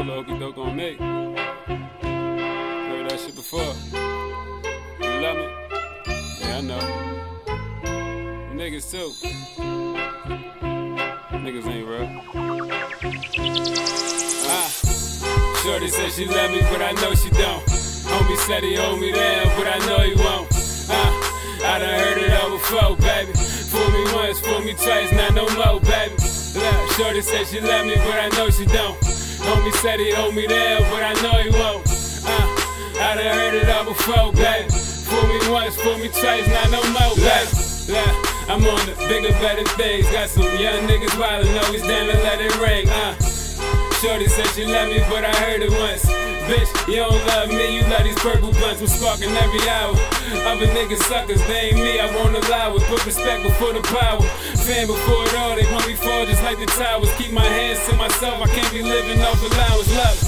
pull a okey doke on me. Heard that shit before. You love me? Yeah, I know. Niggas too. Niggas ain't real. Ah. Shorty said she love me, but I know she don't. Homie said he hold me down, but I know he won't. Ah. I done heard it all before, baby. Fool me once, fool me twice, not no more, baby. Look, Shorty said she love me, but I know she don't. Homie said he hold me down, but I know he won't. Uh, I done heard it all before, baby. Fool me once, fool me twice, not no more, baby. Look, I'm on the bigger, better things. Got some young niggas wildin', always down to let it ring. Uh, Shorty said she love me, but I heard it once. Bitch, you don't love me, you love these purple blunts. We're sparking every hour. Other niggas suckers, they ain't me, I won't allow it. Put respect before the power. Fan before it all, they want me fall just like the towers. Keep my hands myself, I can't be living off allowance. Love.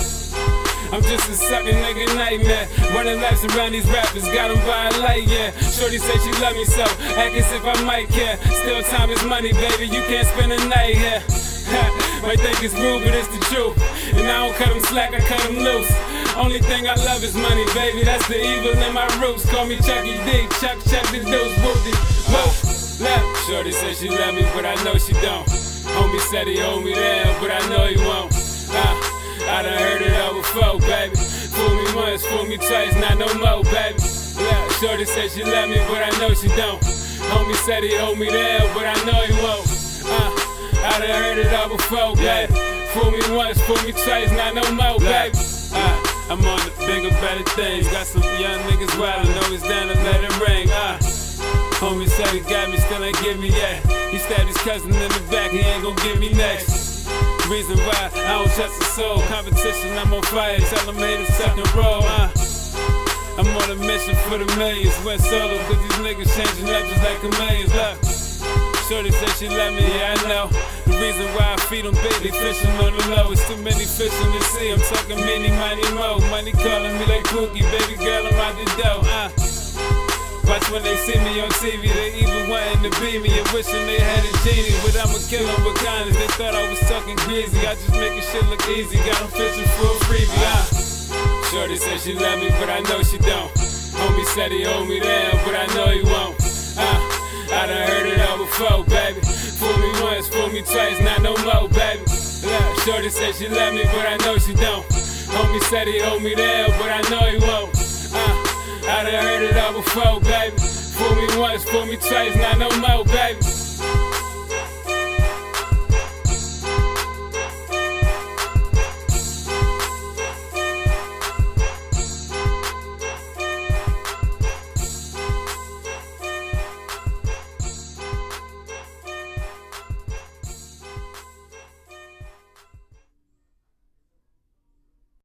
I'm just a sucking nigga nightmare. Running laps around these rappers, got them by a light, yeah. Shorty said she love me so, act as if I might care. Still time is money, baby, you can't spend a night here. Might think it's rude, but it's the truth. And I don't cut them slack, I cut them loose. Only thing I love is money, baby. That's the evil in my roots. Call me Chucky D, Chuck, Chuck the deuce, whoopty. Whoa, left. Shorty said she love me, but I know she don't. Homie said he owe me down, but I know he won't. Uh, I done heard it all before, baby. Fool me once, fool me twice, not no more, baby. Yeah, Shorty said she love me, but I know she don't. Homie said he owe me down, but I know he won't. Uh, I done heard it all before, baby. Fool me once, fool me twice, not no more, baby. Uh, I'm on the bigger, better things. Got some young niggas wildin', always down to let it ring. Uh, homie said he got me, still ain't give me yet. He stabbed his cousin in the back, he ain't gon' give me next. Reason why I don't trust a soul. Competition, I'm on fire. Tell them haters suck and roll. Uh, I'm on a mission for the millions. Went solo, cause these niggas changing up just like a chameleons. Look. Shorty said she love me, yeah, I know. The reason why I feed them they fishing on the low. It's too many fish in the sea. I'm talking many, mighty mo. Money calling me like Pookie, baby girl, I'm out the dough. When they see me on TV, they even wanting to be me and wishing they had a genie. But I'ma kill them with kindness. They thought I was talking greasy. I just making shit look easy. Got them fishing for a freebie. Uh. Shorty said she love me, but I know she don't. Homie said he hold me down, but I know he won't. Uh. I done heard it all before, baby. Fool me once, fool me twice, not no more, baby. Look, Shorty said she love me, but I know she don't. Homie said he hold me down, but I know he won't. I done heard it all before, baby. Fool me once, fool me twice, not no more, baby.